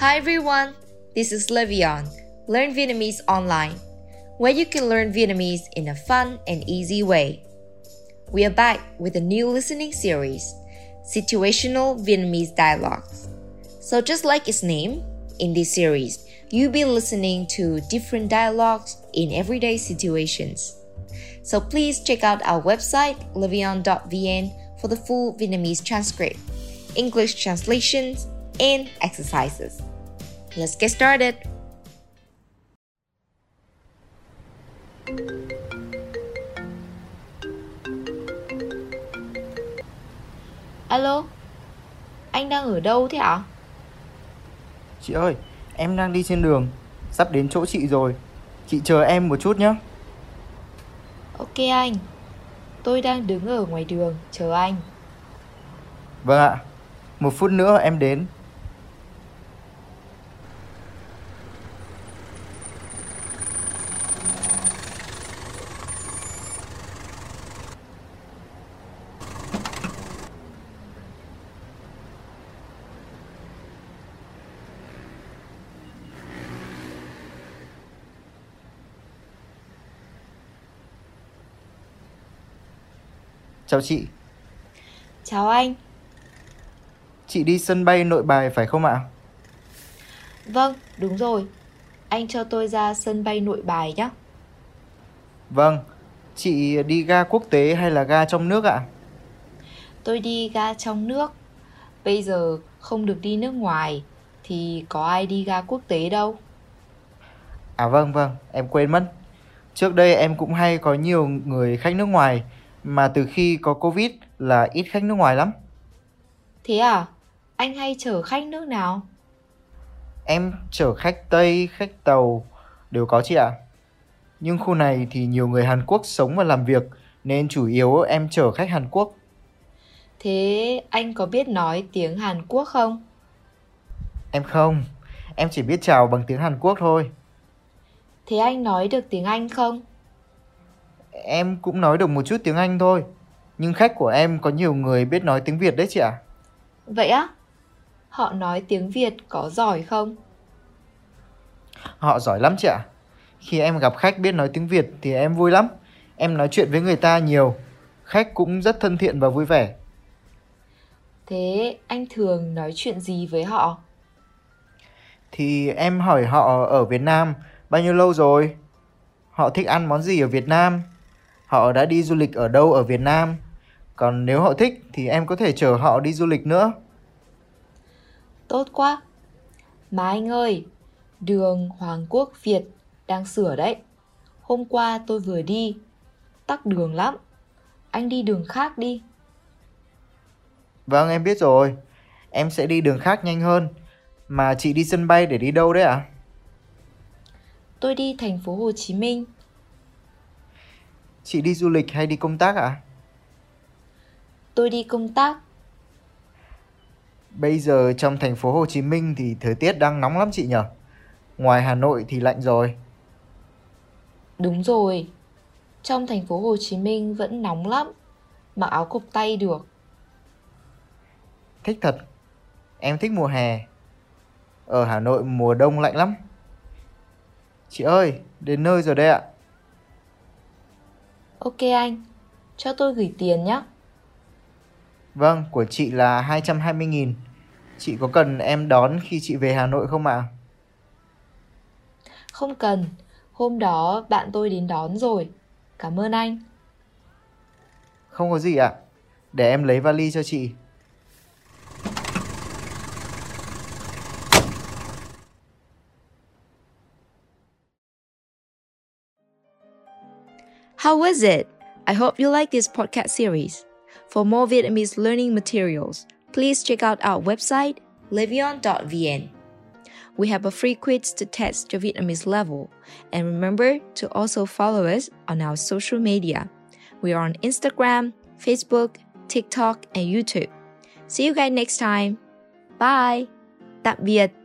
Hi everyone, this is Levion. Learn Vietnamese online, where you can learn Vietnamese in a fun and easy way. We are back with a new listening series, Situational Vietnamese Dialogues. So, just like its name, in this series, you'll be listening to different dialogues in everyday situations. So, please check out our website, levion.vn, for the full Vietnamese transcript, English translations, and exercises. Let's get started. Alo, anh đang ở đâu thế ạ? Chị ơi, em đang đi trên đường, sắp đến chỗ chị rồi. Chị chờ em một chút nhé. Ok anh, tôi đang đứng ở ngoài đường chờ anh. Vâng ạ, một phút nữa em đến. Chào chị, Chào anh, chị đi sân bay Nội Bài phải không ạ? vâng, đúng rồi. Anh cho tôi ra sân bay nội bài nhé. Vâng, chị đi ga quốc tế hay là ga trong nước ạ? Tôi đi ga trong nước. Bây giờ không được đi nước ngoài thì có ai đi ga quốc tế đâu. À vâng vâng, em quên mất. Trước đây em cũng hay có nhiều người khách nước ngoài mà từ khi có Covid là ít khách nước ngoài lắm. Thế à? Anh hay chở khách nước nào? Em chở khách Tây, khách Tàu đều có chị ạ. Nhưng khu này thì nhiều người Hàn Quốc sống và làm việc nên chủ yếu em chở khách Hàn Quốc. Thế anh có biết nói tiếng Hàn Quốc không? Em không, em chỉ biết chào bằng tiếng Hàn Quốc thôi. Thế anh nói được tiếng Anh không? Em cũng nói được một chút tiếng Anh thôi. Nhưng khách của em có nhiều người biết nói tiếng Việt đấy chị ạ. Vậy á? Họ nói tiếng Việt có giỏi không? Họ giỏi lắm chị ạ. Khi em gặp khách biết nói tiếng Việt thì em vui lắm. Em nói chuyện với người ta nhiều. Khách cũng rất thân thiện và vui vẻ. Thế anh thường nói chuyện gì với họ? Thì em hỏi họ ở Việt Nam bao nhiêu lâu rồi? Họ thích ăn món gì ở Việt Nam? Họ đã đi du lịch ở đâu ở Việt Nam? Còn nếu họ thích thì em có thể chở họ đi du lịch nữa. Tốt quá. Mà anh ơi, đường Hoàng Quốc Việt đang sửa đấy. Hôm qua tôi vừa đi, tắc đường lắm. Anh đi đường khác đi. Vâng em biết rồi. Em sẽ đi đường khác nhanh hơn. Mà chị đi sân bay để đi đâu đấy ạ? Tôi đi thành phố Hồ Chí Minh. Chị đi du lịch hay đi công tác ạ? Tôi đi công tác. Bây giờ trong thành phố Hồ Chí Minh thì thời tiết đang nóng lắm chị nhở? Ngoài Hà Nội thì lạnh rồi. Đúng rồi. Trong thành phố Hồ Chí Minh vẫn nóng lắm. Mặc áo cộc tay được. Thích thật. Em thích mùa hè. Ở Hà Nội mùa đông lạnh lắm. Chị ơi, đến nơi rồi đây ạ. Ok anh, cho tôi gửi tiền nhé. Vâng, của chị là 220.000. Chị có cần em đón khi chị về Hà Nội không ạ? Không cần, hôm đó bạn tôi đến đón rồi. Cảm ơn anh. Không có gì ạ. Để em lấy vali cho chị. How was it? I hope you like this podcast series. For more Vietnamese learning materials, please check out our website, levion.vn. We have a free quiz to test your Vietnamese level. And remember to also follow us on our social media. We are on Instagram, Facebook, TikTok, and YouTube. See you guys next time. Bye. Tạm biệt.